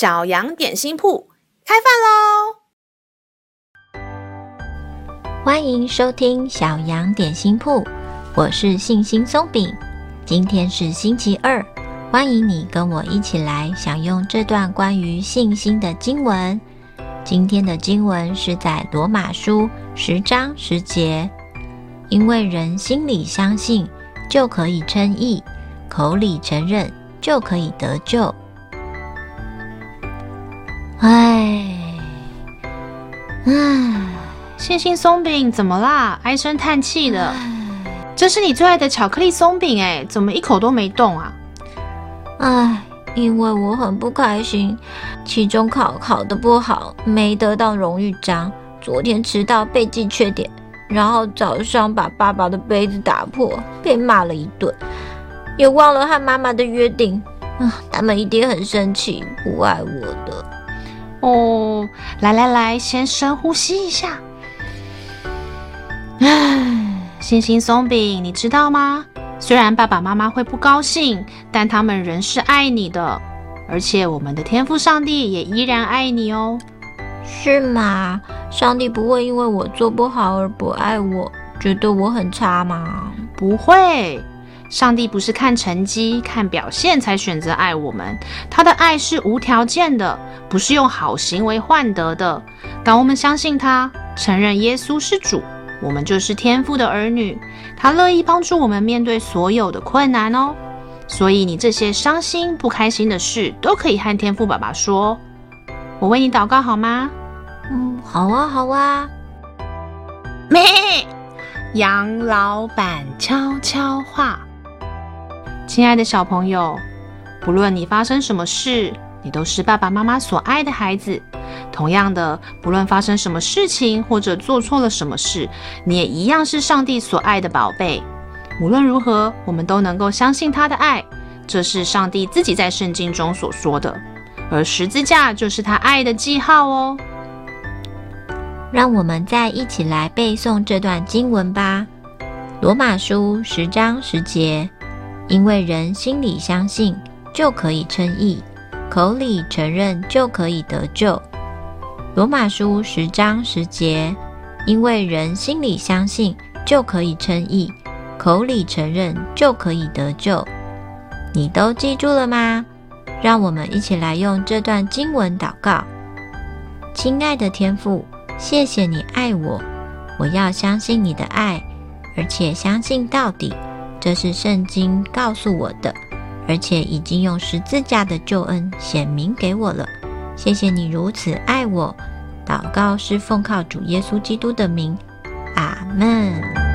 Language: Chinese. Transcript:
小羊点心铺开饭喽！欢迎收听小羊点心铺，我是信心松饼。今天是星期二，欢迎你跟我一起来享用这段关于信心的经文。今天的经文是在罗马书十章十节，因为人心里相信，就可以称义，口里承认，就可以得救。唉，星星松饼怎么啦？唉声叹气的。这是你最爱的巧克力松饼哎，怎么一口都没动啊？唉，因为我很不开心，期中考考得不好，没得到荣誉章。昨天迟到被记缺点，然后早上把爸爸的杯子打破，被骂了一顿。也忘了和妈妈的约定，啊，他们一定很生气，不爱我的。哦，来来来，先深呼吸一下。唉，星星松饼，你知道吗？虽然爸爸妈妈会不高兴，但他们仍是爱你的，而且我们的天父上帝也依然爱你哦。是吗？上帝不会因为我做不好而不爱我，觉得我很差吗？不会。上帝不是看成绩、看表现才选择爱我们，他的爱是无条件的，不是用好行为换得的。当我们相信他，承认耶稣是主，我们就是天父的儿女，他乐意帮助我们面对所有的困难哦。所以你这些伤心、不开心的事，都可以和天父爸爸说。我为你祷告好吗？嗯，好啊，好啊。咩？杨老板悄悄话。亲爱的小朋友，不论你发生什么事，你都是爸爸妈妈所爱的孩子。同样的，不论发生什么事情或者做错了什么事，你也一样是上帝所爱的宝贝。无论如何，我们都能够相信他的爱，这是上帝自己在圣经中所说的。而十字架就是他爱的记号哦。让我们再一起来背诵这段经文吧，《罗马书》十章十节。因为人心里相信，就可以称义；口里承认，就可以得救。罗马书十章十节。因为人心里相信，就可以称义；口里承认，就可以得救。你都记住了吗？让我们一起来用这段经文祷告。亲爱的天父，谢谢你爱我，我要相信你的爱，而且相信到底。这是圣经告诉我的，而且已经用十字架的救恩显明给我了。谢谢你如此爱我。祷告是奉靠主耶稣基督的名，阿门。